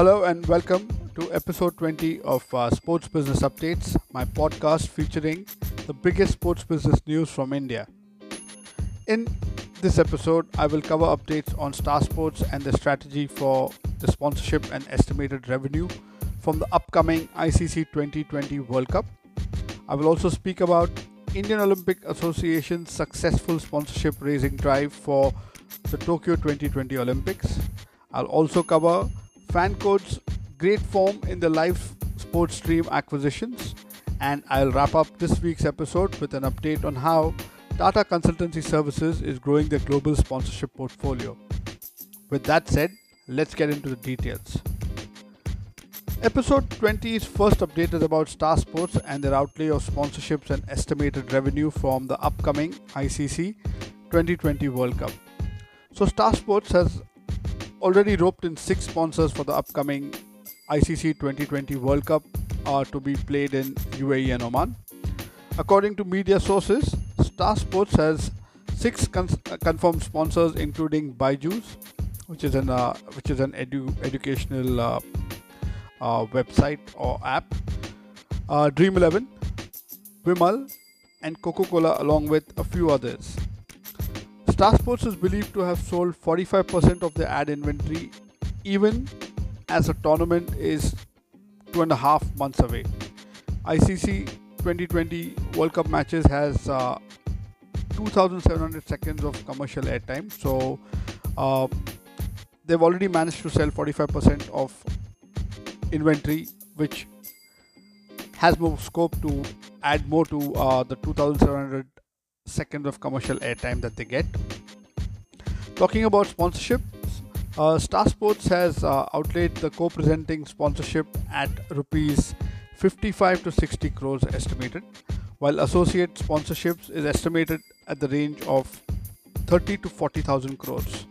Hello and welcome to episode 20 of uh, Sports Business Updates, my podcast featuring the biggest sports business news from India. In this episode, I will cover updates on Star Sports and the strategy for the sponsorship and estimated revenue from the upcoming ICC 2020 World Cup. I will also speak about Indian Olympic Association's successful sponsorship raising drive for the Tokyo 2020 Olympics. I'll also cover FanCode's great form in the live sports stream acquisitions, and I'll wrap up this week's episode with an update on how Tata Consultancy Services is growing their global sponsorship portfolio. With that said, let's get into the details. Episode 20's first update is about Star Sports and their outlay of sponsorships and estimated revenue from the upcoming ICC 2020 World Cup. So, Star Sports has already roped in six sponsors for the upcoming ICC 2020 World Cup uh, to be played in UAE and Oman. According to media sources, Star Sports has six uh, confirmed sponsors, including Byju's, which is an uh, which is an edu- educational uh, uh, website or app, uh, Dream Eleven, Vimal, and Coca-Cola, along with a few others. Star Sports is believed to have sold 45% of their ad inventory, even as the tournament is two and a half months away. ICC 2020 World Cup matches has uh, 2,700 seconds of commercial airtime, so uh, they've already managed to sell 45% of inventory, which has more scope to add more to uh, the 2,700 seconds of commercial airtime that they get. Talking about sponsorship, uh, Star Sports has uh, outlaid the co-presenting sponsorship at rupees 55 to 60 crores estimated, while associate sponsorships is estimated at the range of 30 to 40,000 crores.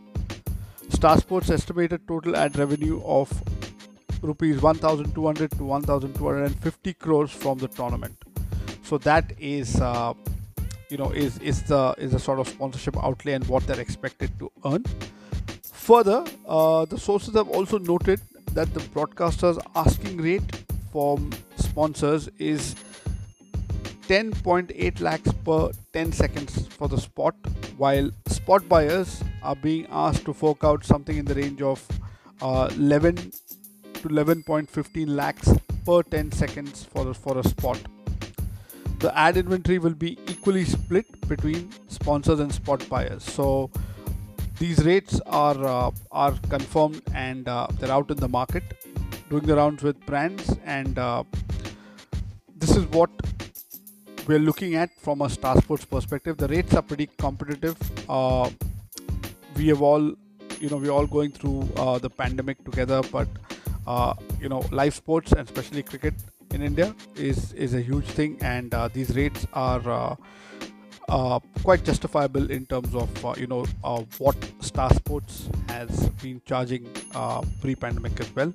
Star Sports estimated total ad revenue of rupees 1200 to 1250 crores from the tournament. So that is uh, you know is is the is the sort of sponsorship outlay and what they're expected to earn. Further uh, the sources have also noted that the broadcasters asking rate from sponsors is 10.8 lakhs per 10 seconds for the spot while spot buyers are being asked to fork out something in the range of uh, 11 to 11.15 lakhs per 10 seconds for for a spot the ad inventory will be equally split between sponsors and spot buyers. So these rates are uh, are confirmed and uh, they're out in the market, doing the rounds with brands, and uh, this is what we're looking at from a Star Sports perspective. The rates are pretty competitive. Uh, we have all, you know, we're all going through uh, the pandemic together, but uh, you know, live sports and especially cricket in India is is a huge thing, and uh, these rates are uh, uh, quite justifiable in terms of uh, you know uh, what Star Sports has been charging pre-pandemic as well.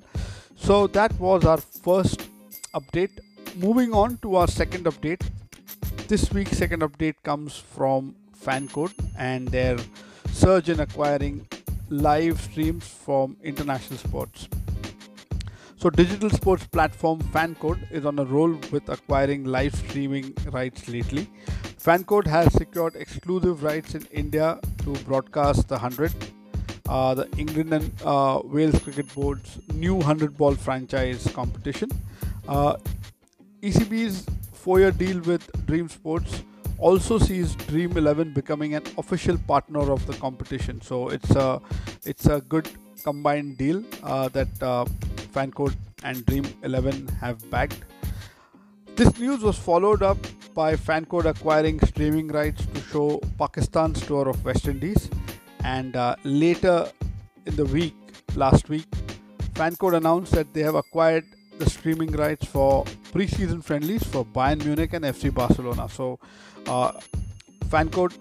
So that was our first update. Moving on to our second update. This week's second update comes from FanCode and their surge in acquiring live streams from international sports. So, digital sports platform FanCode is on a roll with acquiring live streaming rights lately. FanCode has secured exclusive rights in India to broadcast the 100, uh, the England and uh, Wales Cricket Board's new 100 ball franchise competition. Uh, ECB's four year deal with Dream Sports also sees Dream 11 becoming an official partner of the competition. So, it's a, it's a good combined deal uh, that uh, FanCode and Dream 11 have bagged. This news was followed up by FanCode acquiring streaming rights to show Pakistan's tour of West Indies, and uh, later in the week, last week, FanCode announced that they have acquired the streaming rights for pre-season friendlies for Bayern Munich and FC Barcelona. So, uh, FanCode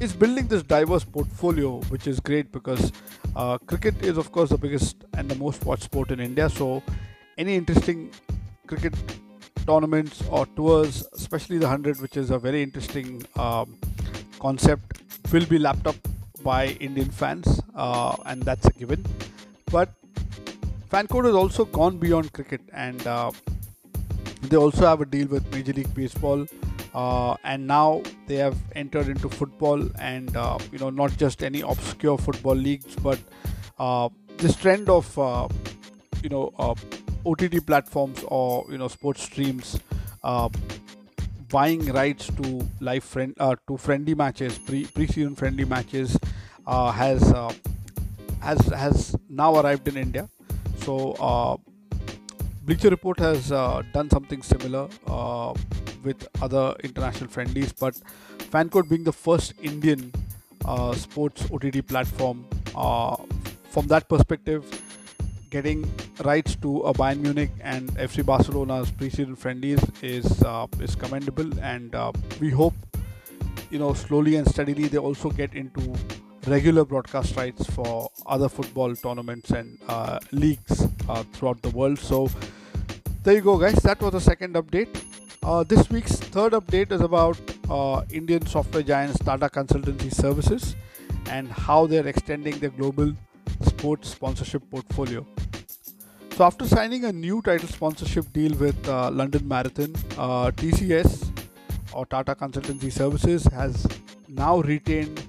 is building this diverse portfolio, which is great because uh, cricket is, of course, the biggest and the most watched sport in India. So, any interesting cricket tournaments or tours, especially the 100, which is a very interesting um, concept, will be lapped up by Indian fans, uh, and that's a given. But Fancode has also gone beyond cricket and uh, they also have a deal with Major League Baseball. Uh, and now they have entered into football and uh, you know not just any obscure football leagues but uh, this trend of uh, you know uh, OTT platforms or you know sports streams uh, buying rights to live friend to friendly matches pre pre-season friendly matches has has has now arrived in India. So Bleacher Report has done something similar with other international friendlies, but Fancode being the first Indian uh, sports OTT platform, uh, from that perspective, getting rights to a Bayern Munich and FC Barcelona's pre-season friendlies is uh, is commendable, and uh, we hope you know slowly and steadily they also get into regular broadcast rights for other football tournaments and uh, leagues uh, throughout the world. So there you go, guys. That was the second update. Uh, this week's third update is about uh, Indian software giants Tata Consultancy Services and how they're extending their global sports sponsorship portfolio. So, after signing a new title sponsorship deal with uh, London Marathon, uh, TCS or Tata Consultancy Services has now retained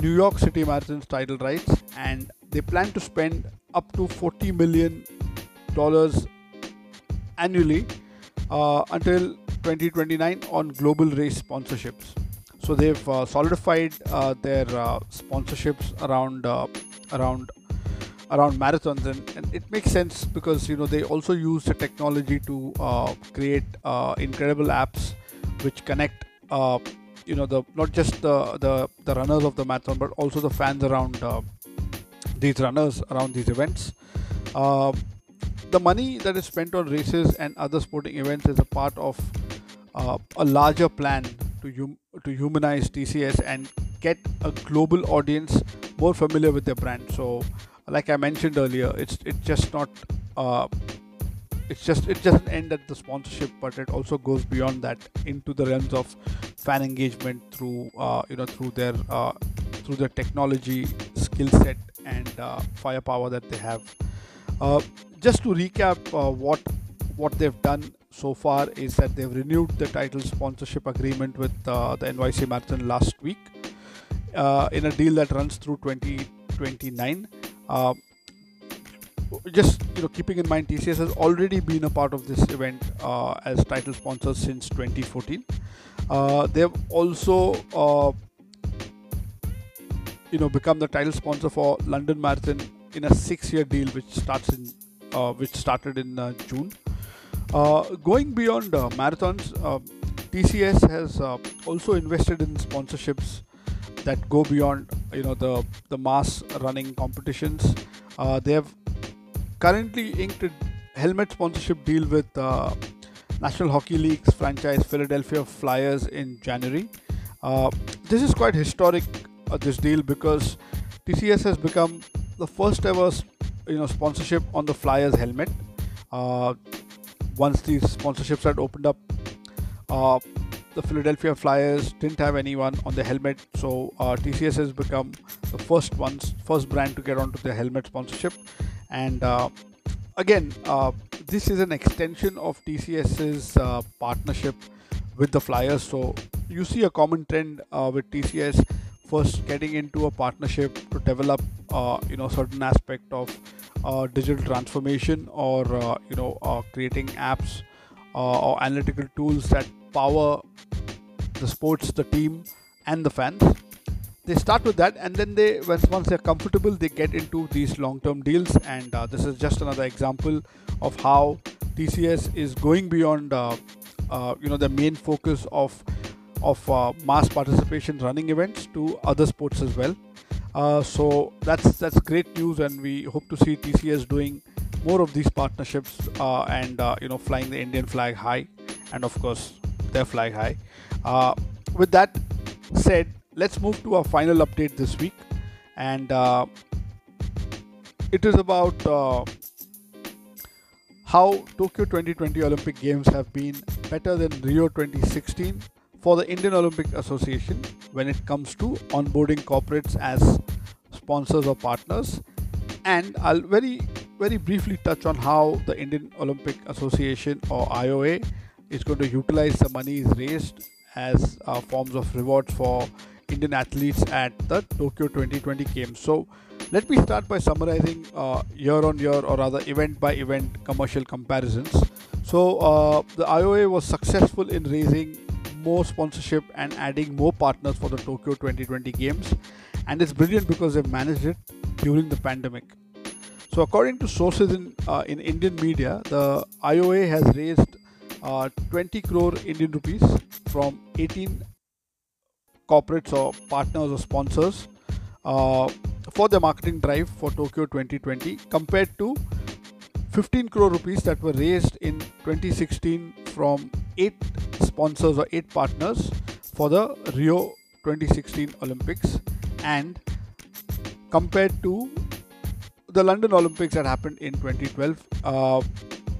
New York City Marathon's title rights and they plan to spend up to 40 million dollars annually uh, until 2029 on global race sponsorships. So they've uh, solidified uh, their uh, sponsorships around uh, around around marathons, and, and, it makes sense because you know they also use the technology to uh, create incredible apps which connect you know the not just the, the the runners of the marathon but also the fans around these runners around these events the money that is spent on races and other sporting events is a part of uh, a larger plan to hum- to humanize TCS and get a global audience more familiar with their brand. So, like I mentioned earlier, it's it's just not uh, it's just it doesn't end at the sponsorship, but it also goes beyond that into the realms of fan engagement through uh, you know through their uh, through their technology skill set and uh, firepower that they have. Uh, just to recap uh, what what they've done so far is that they've renewed the title sponsorship agreement with uh, the NYC Marathon last week uh, in a deal that runs through 2029. Uh, just you know, keeping in mind, TCS has already been a part of this event uh, as title sponsor since 2014. Uh, they've also you know become the title sponsor for London Marathon in a six-year deal, which starts in uh, which started in uh, June. Uh, going beyond marathons, TCS has also invested in sponsorships that go beyond you know the the mass running competitions. they have currently inked a helmet sponsorship deal with uh, National Hockey League's franchise Philadelphia Flyers in January. Uh, this is quite historic, uh, this deal, because TCS has become the first ever you know sponsorship on the Flyers helmet. Uh, once these sponsorships had opened up, uh, the Philadelphia Flyers didn't have anyone on the helmet, so uh, TCS has become the first ones, first brand to get onto the helmet sponsorship. And uh, again, uh, this is an extension of TCS's uh, partnership with the Flyers. So you see a common trend with TCS first getting into a partnership to develop uh, you know certain aspect of uh, digital transformation or uh, you know uh, creating apps uh, or analytical tools that power the sports the team and the fans. They start with that and then they once, they're comfortable they get into these long-term deals. And uh, this is just another example of how tcs is going beyond you know the main focus of of uh, mass participation running events to other sports as well. Uh, so that's that's great news, and we hope to see TCS doing more of these partnerships uh, and uh, you know flying the Indian flag high, and of course their flag high. Uh, with that said, let's move to our final update this week, and uh, it is about how Tokyo 2020 Olympic Games have been better than Rio 2016 for the Indian Olympic Association when it comes to onboarding corporates as sponsors or partners. And I'll very very briefly touch on how the Indian Olympic Association or IOA is going to utilize the money raised as uh, forms of rewards for Indian athletes at the Tokyo 2020 Games. So, let me start by summarizing uh, year on year or rather event by event commercial comparisons. So, uh, the IOA was successful in raising more sponsorship and adding more partners for the Tokyo 2020 Games, and it's brilliant because they've managed it during the pandemic. So, according to sources in uh, in Indian media, the IOA has raised uh, 20 crore Indian rupees from 18 corporates or partners or sponsors uh, for the marketing drive for Tokyo 2020 compared to 15 crore rupees that were raised in 2016 from eight sponsors or eight partners for the Rio 2016 Olympics and compared to the London Olympics that happened in 2012 uh,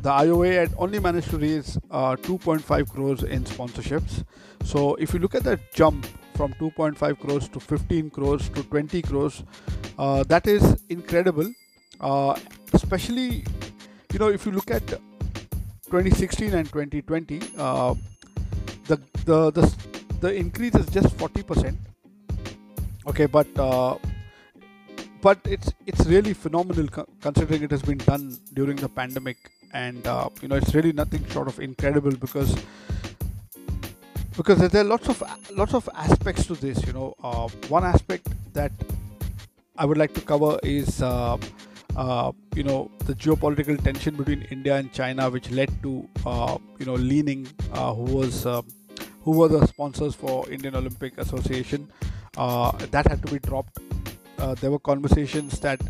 the IOA had only managed to raise uh, 2.5 crores in sponsorships. So if you look at that jump from 2.5 crores to 15 crores to 20 crores, uh, that is incredible. Uh, especially, you know, if you look at 2016 and 2020, uh, the, the the the increase is just 40%. Okay, but uh, but it's it's really phenomenal considering it has been done during the pandemic and uh, you know it's really nothing short of incredible because because there are lots of lots of aspects to this you know uh, one aspect that i would like to cover is uh, uh you know the geopolitical tension between india and china which led to uh, you know Li-Ning uh, who was who were the sponsors for indian olympic association that had to be dropped. There were conversations that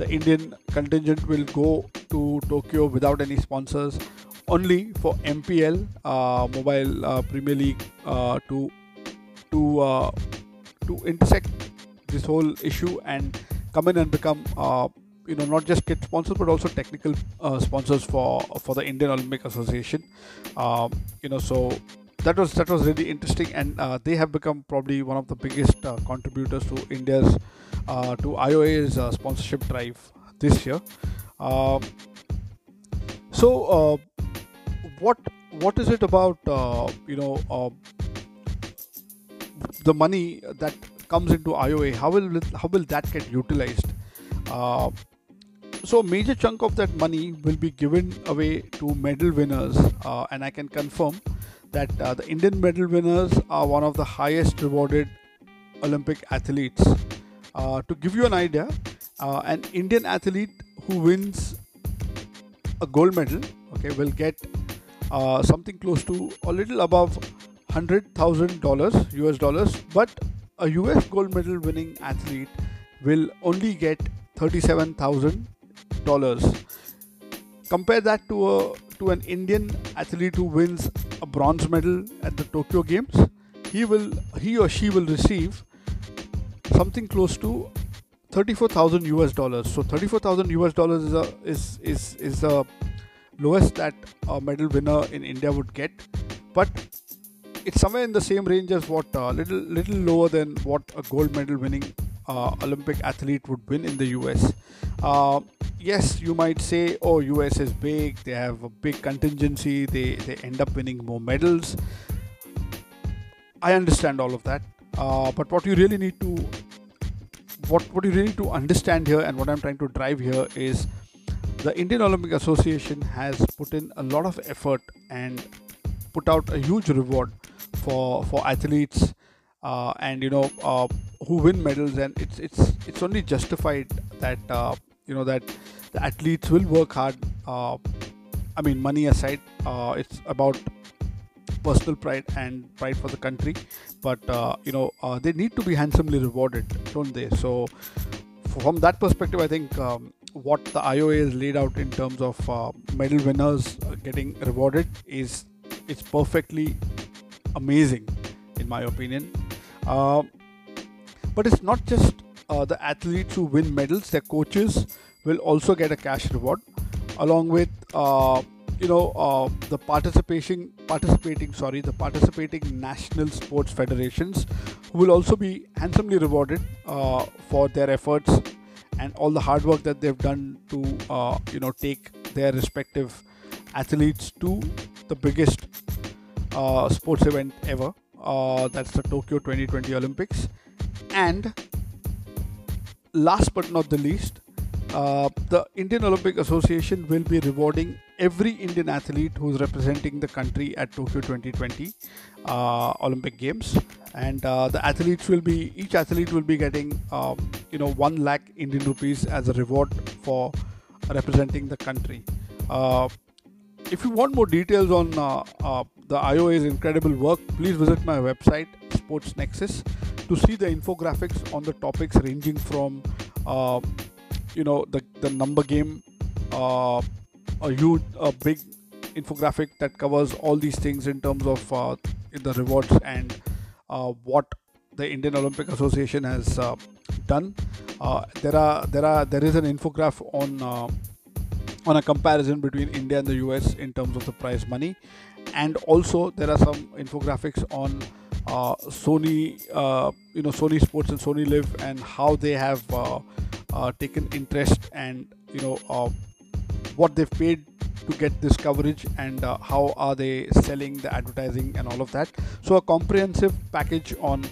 the Indian contingent will go to Tokyo without any sponsors, only for MPL, uh, Mobile uh, Premier League, uh, to to uh, to intersect this whole issue and come in and become uh, you know not just kit sponsors but also technical uh, sponsors for for the Indian Olympic Association. Um, you know, so that was that was really interesting, and they have become probably one of the biggest contributors to India's uh, to IOA's uh, sponsorship drive this year. Um, so, uh, what what is it about you know the money that comes into IOA? How will how will that get utilized? So a major chunk of that money will be given away to medal winners uh, and i can confirm that uh, the indian medal winners are one of the highest rewarded olympic athletes. Uh, to give you an idea, uh, an Indian athlete who wins a gold medal, okay, will get uh, something close to a little above hundred thousand dollars US dollars, but a US gold medal winning athlete will only get thirty-seven thousand dollars. Compare that to a to an Indian athlete who wins a bronze medal at the Tokyo Games. He will he or she will receive something close to 34,000 US dollars. So 34,000 US dollars is a, is is is the lowest that a medal winner in India would get, but it's somewhere in the same range as what uh, little little lower than what a gold medal winning uh, Olympic athlete would win in the US. Uh, yes, you might say, oh, US is big, they have a big contingency, they, they end up winning more medals. I understand all of that. Uh, but what you really need to what what you really need to understand here and what I'm trying to drive here is the Indian Olympic Association has put in a lot of effort and put out a huge reward for for athletes uh, and you know uh, who win medals and it's it's it's only justified that uh, you know that the athletes will work hard uh, I mean money aside uh, it's about personal pride and pride for the country. But uh, you know uh, they need to be handsomely rewarded don't they? So from that perspective i think um, what the ioa has laid out in terms of uh, medal winners getting rewarded is it's perfectly amazing in my opinion. Uh, but it's not just the athletes who win medals their coaches will also get a cash reward along with uh, you know uh, the participation participating sorry the participating national sports federations who will also be handsomely rewarded uh, for their efforts and all the hard work that they've done to uh, you know take their respective athletes to the biggest uh, sports event ever. Uh, that's the Tokyo 2020 Olympics. And last but not the least, uh, the Indian Olympic Association will be rewarding every Indian athlete who's representing the country at Tokyo 2020 uh, Olympic Games, and uh, the athletes will be each athlete will be getting um, you know one lakh Indian rupees as a reward for representing the country. Uh, if you want more details on uh, uh, the IOA's incredible work, please visit my website Sports Nexus to see the infographics on the topics ranging from you know the the number game uh, a huge a big infographic that covers all these things in terms of uh, the rewards and uh, what the Indian Olympic Association has uh, done. Uh, there are there are there is an infograph on uh, on a comparison between India and the US in terms of the prize money, and also there are some infographics on uh, Sony, you know, Sony Sports and Sony Live, and how they have uh, taken interest and you know uh, what they've paid to get this coverage and uh, how are they selling the advertising and all of that. So a comprehensive package on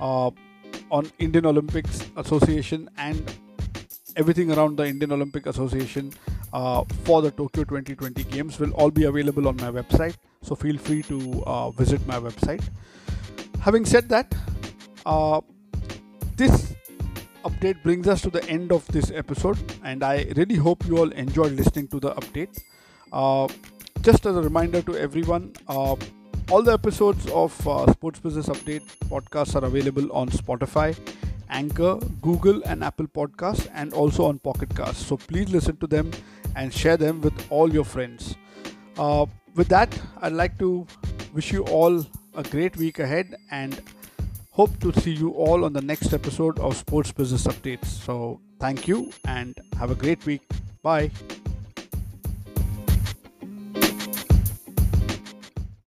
uh, on indian olympics association and everything around the indian olympic association uh, for the tokyo 2020 games will all be available on my website. So feel free to uh, visit my website. Having said that this update brings us to the end of this episode, and I really hope you all enjoyed listening to the update. Uh, just as a reminder to everyone, uh, all the episodes of uh, Sports Business Update podcasts are available on Spotify, Anchor, Google, and Apple Podcasts, and also on Pocket Casts. So please listen to them and share them with all your friends. Uh, with that, I'd like to wish you all a great week ahead and Hope to see you all on the next episode of Sports Business Updates. So, thank you and have a great week. Bye.